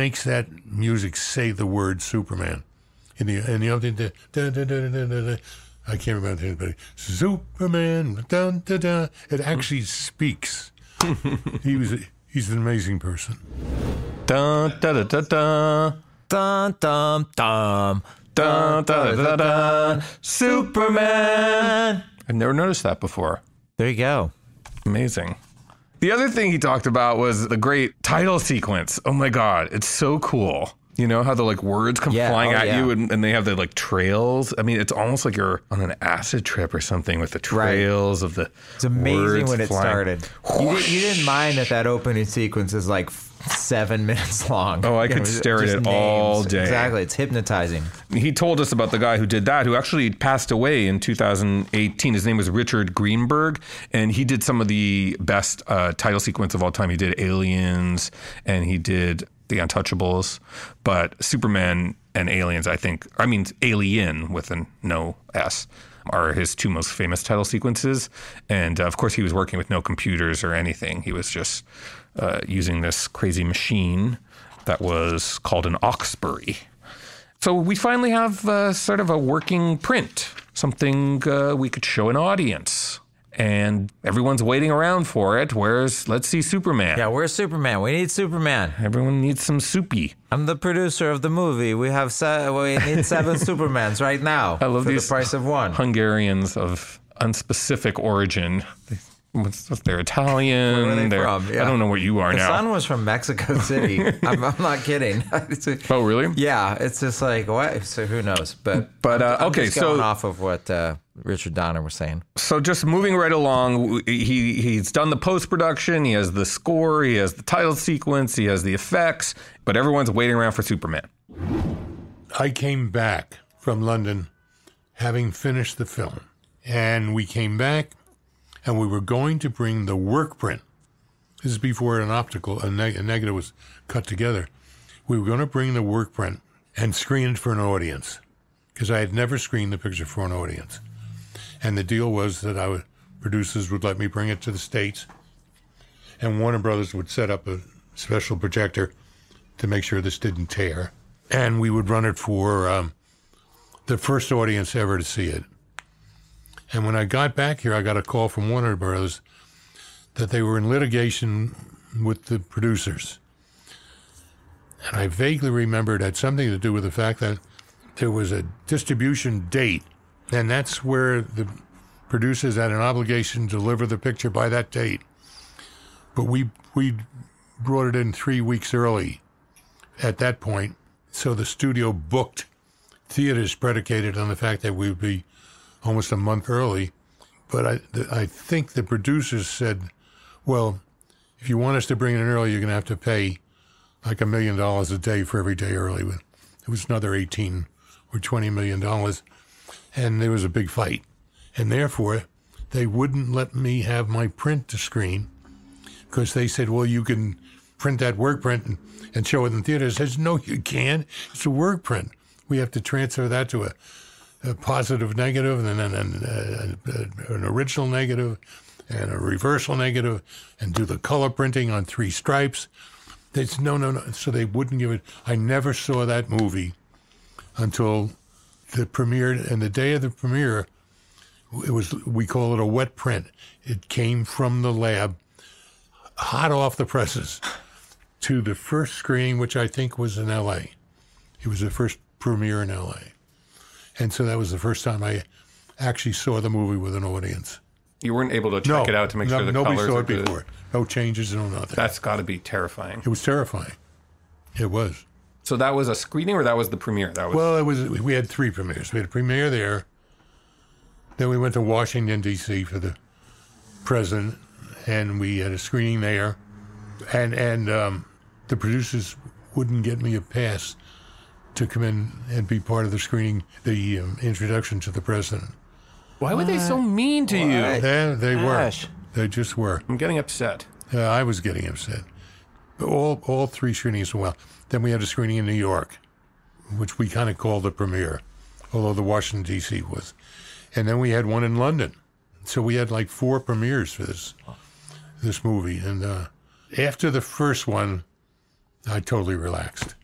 Makes that music say the word Superman. In the in the other, da, da, da, da, da, da, da. I can't remember the but Superman. Da, da, da. It actually speaks. *laughs* he was he's an amazing person. Dun, da, da, da, da. Dun dum dum. Dun, da, da, da, da. Superman. I've never noticed that before. There you go. Amazing. The other thing he talked about was the great title sequence. Oh my God, it's so cool. You know how the like words come Yeah, flying oh, at yeah. you and, and they have the like trails. I mean, it's almost like you're on an acid trip or something with the trails of the. It's amazing when it flying. started. You, did, you didn't mind that that opening sequence is like seven *laughs* minutes long. Oh, I could stare at it all day. Exactly, it's hypnotizing. He told us about the guy who did that, who actually passed away in 2018. His name was Richard Greenberg, and he did some of the best uh, title sequence of all time. He did Aliens, and he did The Untouchables, but Superman and Aliens, I think, I mean Alien with a no S, are his two most famous title sequences. And uh, of course, he was working with no computers or anything. He was just uh, using this crazy machine that was called an Oxberry. So we finally have uh, sort of a working print, something uh, we could show an audience. And everyone's waiting around for it. Where's, let's see Superman. Yeah, where's Superman? We need Superman. Everyone needs some soupy. I'm the producer of the movie. We have se- we need seven *laughs* Supermans right now I love for these the price of one. Hungarians of unspecific origin. They- what's- what's- They're Italian. Where are they from? Yeah. I don't know what you are The now. son was from Mexico City. *laughs* I'm, I'm not kidding. *laughs* A- oh, really? yeah, it's just like what? So who knows? But But, uh, I'm okay, just so- off of what uh, Richard Donner was saying. So just moving right along, he he's done the post production. He has the score. He has the title sequence. He has the effects. But everyone's waiting around for Superman. I came back from London having finished the film. And we came back and we were going to bring the work print. This is before an optical, a, neg- a negative was cut together. We were going to bring the work print and screen it for an audience because I had never screened the picture for an audience. And the deal was that I would, producers would let me bring it to the States and Warner Brothers would set up a special projector to make sure this didn't tear. And we would run it for um, the first audience ever to see it. And when I got back here, I got a call from Warner Brothers that they were in litigation with the producers. And I vaguely remember it had something to do with the fact that there was a distribution date, and that's where the producers had an obligation to deliver the picture by that date. But we we brought it in three weeks early at that point, so the studio booked theaters predicated on the fact that we would be almost a month early. But I, I think the producers said, well, if you want us to bring it in early, you're going to have to pay like a million dollars a day for every day early. It was another 18 or 20 million dollars. And there was a big fight. And therefore, they wouldn't let me have my print to screen because they said, well, you can print that work print and, and show it in theaters. I says, no, you can't. It's a work print. We have to transfer that to a, a positive negative and then an, uh, an original negative and a reversal negative and do the color printing on three stripes. They said, no, no, no. So they wouldn't give it. I never saw that movie until the premiere. And the day of the premiere, it was, we call it a wet print. It came from the lab hot off the presses to the first screening, which I think was in L.A. It was the first premiere in L.A. And so that was the first time I actually saw the movie with an audience. You weren't able to check no, it out to make no, sure the nobody colors saw it good. before. No changes, no nothing. That's got to be terrifying. it was terrifying. It was. So that was a screening, or that was the premiere? That was Well, it was. We had three premieres. We had a premiere there. Then we went to Washington D.C. for the president, and we had a screening there. And and um, the producers wouldn't get me a pass to come in and be part of the screening, the um, introduction to the president. Why were they so mean to you? Yeah, they Gosh. were. They just were. I'm getting upset. Uh, I was getting upset. All all three screenings went well. Then we had a screening in New York, which we kind of called the premiere, although the Washington D.C. was, and then we had one in London. So we had like four premieres for this this movie. And uh, after the first one, I totally relaxed.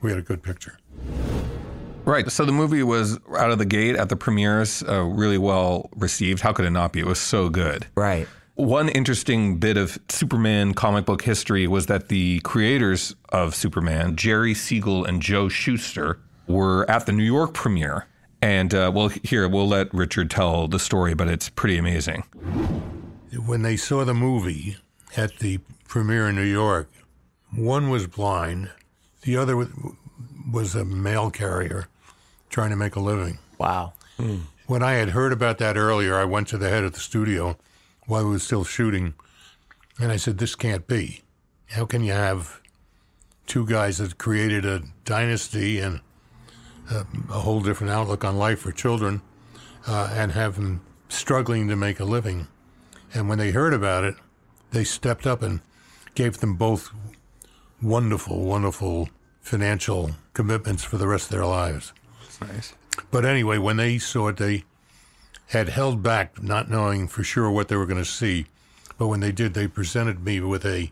We had a good picture. Right. So the movie was out of the gate at the premieres, uh, really well received. How could it not be? It was so good. Right. One interesting bit of Superman comic book history was that the creators of Superman, Jerry Siegel and Joe Shuster, were at the New York premiere. And uh, well, here we'll let Richard tell the story, but it's pretty amazing. when they saw the movie at the premiere in New York, one was blind, the other wa- was a mail carrier trying to make a living. Wow. When I had heard about that earlier, I went to the head of the studio while we were still shooting, and I said, This can't be. How can you have two guys that created a dynasty and a, a whole different outlook on life for children uh, and have them struggling to make a living? And when they heard about it, they stepped up and gave them both wonderful, wonderful financial commitments for the rest of their lives. That's Nice. But anyway, when they saw it, they had held back, not knowing for sure what they were going to see. But when they did, they presented me with a,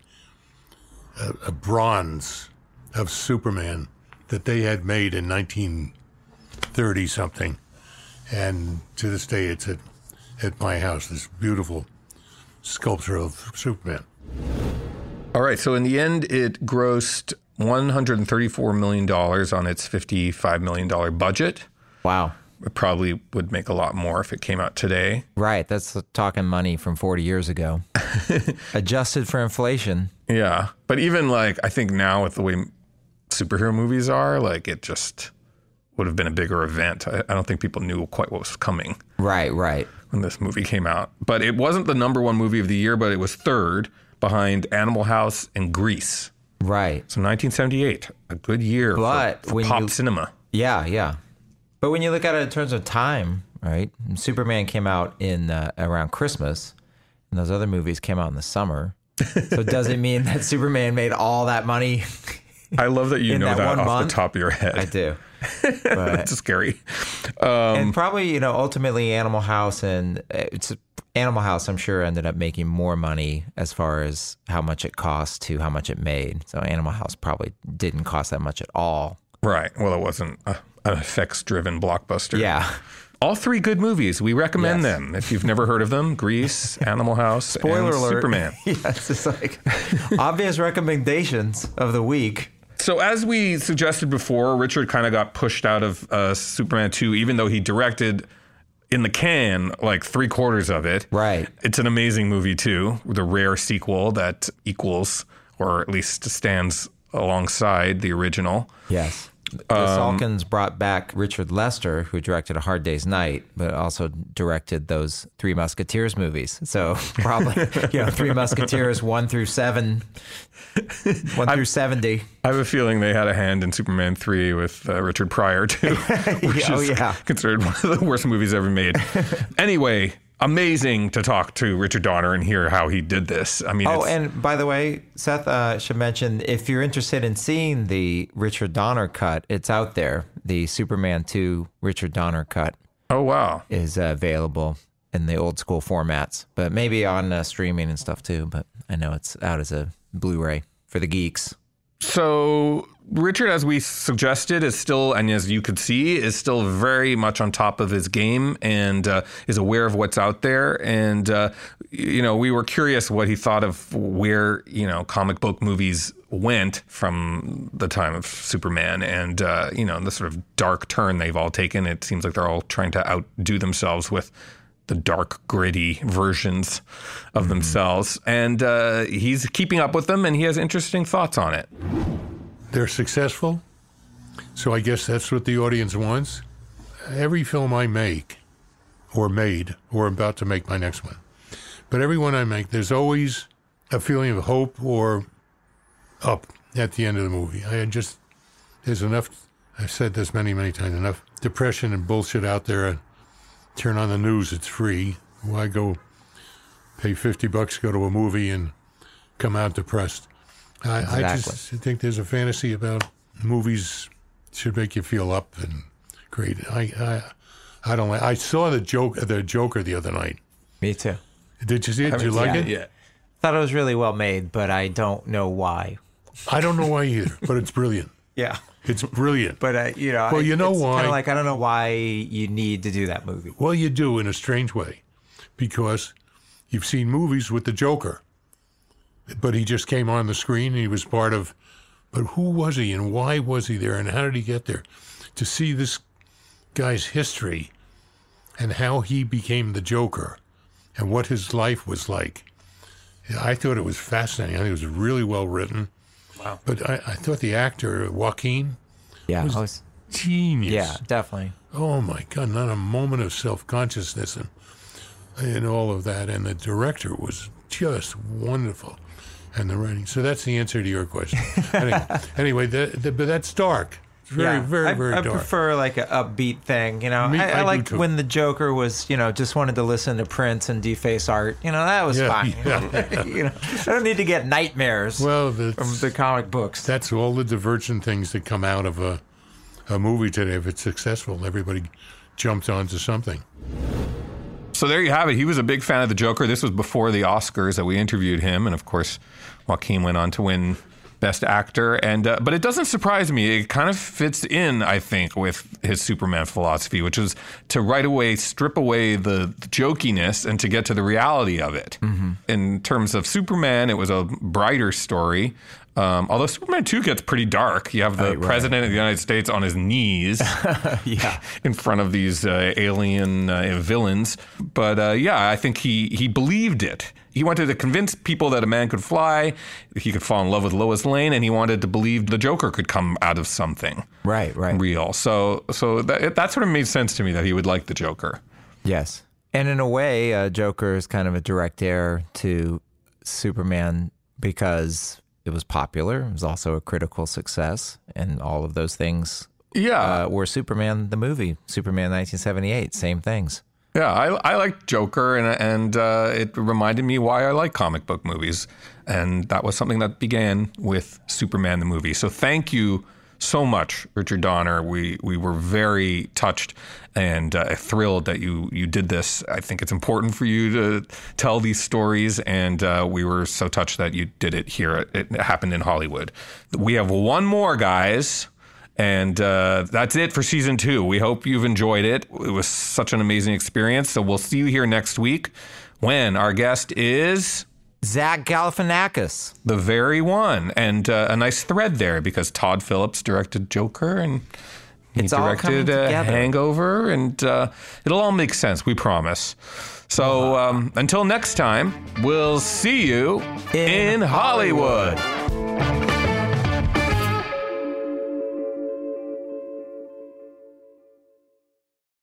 a a bronze of Superman that they had made in 1930 something, and to this day, it's at at my house. This beautiful sculpture of Superman. All right. So in the end, it grossed $134 million on its $55 million budget. Wow. It probably would make a lot more if it came out today. Right. That's talking money from 40 years ago. *laughs* Adjusted for inflation. Yeah. But even like, I think now with the way superhero movies are, like it just would have been a bigger event. I, I don't think people knew quite what was coming Right, right. when this movie came out. But it wasn't the number one movie of the year, but it was third behind Animal House and Grease. Right. So 1978, a good year for- But for, when pop you- cinema. Yeah, yeah. But when you look at it in terms of time, right? Superman came out in uh, around Christmas, and those other movies came out in the summer. *laughs* So does it mean that Superman made all that money? I love that you know that that, off month? the top of your head. I do. That's scary. Um, and probably, you know, ultimately Animal House and uh, it's Animal House, I'm sure, ended up making more money as far as how much it cost to how much it made. So Animal House probably didn't cost that much at all. Right. Well, it wasn't a, an effects driven blockbuster. Yeah. All three good movies. We recommend Yes. them. If you've never heard of them, Grease, *laughs* Animal House, Spoiler and alert. Superman. *laughs* yes, it's like obvious recommendations of the week. So, as we suggested before, Richard kind of got pushed out of uh, Superman 2, even though he directed in the can like three quarters of it. Right. It's an amazing movie, too, the rare sequel that equals or at least stands alongside the original. Yes. The Salkinds brought back Richard Lester, who directed A Hard Day's Night, but also directed those Three Musketeers movies. So *laughs* probably, you know, Three Musketeers, one through seven, one through 70. I have a feeling they had a hand in Superman 3 with uh, Richard Pryor, too, *laughs* which Oh, is yeah. considered one of the worst movies ever made. *laughs* anyway, amazing to talk to Richard Donner and hear how he did this. I mean, Oh, and by the way, Seth uh, should mention if you're interested in seeing the Richard Donner cut, it's out there. The Superman 2 Richard Donner cut oh, wow. is uh, available in the old school formats, but maybe on uh, streaming and stuff too. But I know it's out as a Blu ray for the geeks. So Richard, as we suggested, is still, and as you could see, is still very much on top of his game and uh, is aware of what's out there. And, uh, you know, we were curious what he thought of where, you know, comic book movies went from the time of Superman and, uh, you know, the sort of dark turn they've all taken. It seems like they're all trying to outdo themselves with the dark, gritty versions of themselves. And uh, he's keeping up with them and he has interesting thoughts on it. They're successful, so I guess that's what the audience wants. Every film I make, or made, or about to make my next one, but every one I make, there's always a feeling of hope or up at the end of the movie. I just, there's enough, I've said this many, many times, enough depression and bullshit out there. Turn on the news, it's free. Why go pay 50 bucks, go to a movie, and come out depressed? I, I just think there's a fantasy about movies should make you feel up and great. I, I, I don't like. I saw the joke, the Joker the other night. Me too. Did you see it? Did you like it? Yeah. Thought it was really well made, but I don't know why. I don't know why either, but it's brilliant. *laughs* Yeah. It's brilliant. But uh, you know, Well, you know it's why. Kind of like I don't know why you need to do that movie. Well, you do in a strange way, because you've seen movies with the Joker, but he just came on the screen and he was part of. But who was he and why was he there and how did he get there? To see this guy's history and how he became the Joker and what his life was like. I thought it was fascinating. I think it was really well written. Wow. But I, I thought the actor, Joaquin, Yeah, was oh, I was- genius. yeah, definitely. Oh my God, not a moment of self consciousness and, and all of that. And the director was just wonderful. And the writing. So that's the answer to your question. anyway, *laughs* anyway that, that- but that's dark. It's very, yeah, very, I, very I dark. I prefer like a upbeat thing. You know, Me- I, I I, do liked when the Joker was, you know, just wanted to listen to Prince and deface art. You know, that was Yeah, fine. yeah. *laughs* you know, I don't need to get nightmares well, from the comic books. that's all the divergent things that come out of a, a movie today. If it's successful, everybody jumps onto something. So there you have it. He was a big fan of the Joker. This was before the Oscars that we interviewed him, and of course, Joaquin went on to win Best Actor. And uh, but it doesn't surprise me. It kind of fits in, I think, with his Superman philosophy, which is to right away strip away the, the jokiness and to get to the reality of it. In terms of Superman, it was a brighter story. Um, although Superman 2 gets pretty dark. You have the Right, right. president of the United States on his knees *laughs* yeah, *laughs* in front of these uh, alien uh, villains. But uh, yeah, I think he he believed it. He wanted to convince people that a man could fly, he could fall in love with Lois Lane, and he wanted to believe the Joker could come out of something right, right. real. So so that that sort of made sense to me that he would like the Joker. Yes. And in a way, uh, Joker is kind of a direct heir to Superman because it was popular. It was also a critical success, and all of those things Yeah, uh, were Superman the movie, Superman 1978, same things. Yeah, I, I like Joker, and and uh, it reminded me why I like comic book movies, and that was something that began with Superman the movie. So thank you so much, Richard Donner. We we were very touched and uh, thrilled that you you did this. I think it's important for you to tell these stories, and uh, we were so touched that you did it here. It happened in Hollywood. We have one more, guys. And uh, that's it for season two. We hope you've enjoyed it. It was such an amazing experience. So we'll see you here next week when our guest is Zach Galifianakis. the very one. And uh, a nice thread there because Todd Phillips directed Joker and he It's all directed uh, together. Hangover. And uh, it'll all make sense, we promise. So um, until next time, we'll see you In in Hollywood.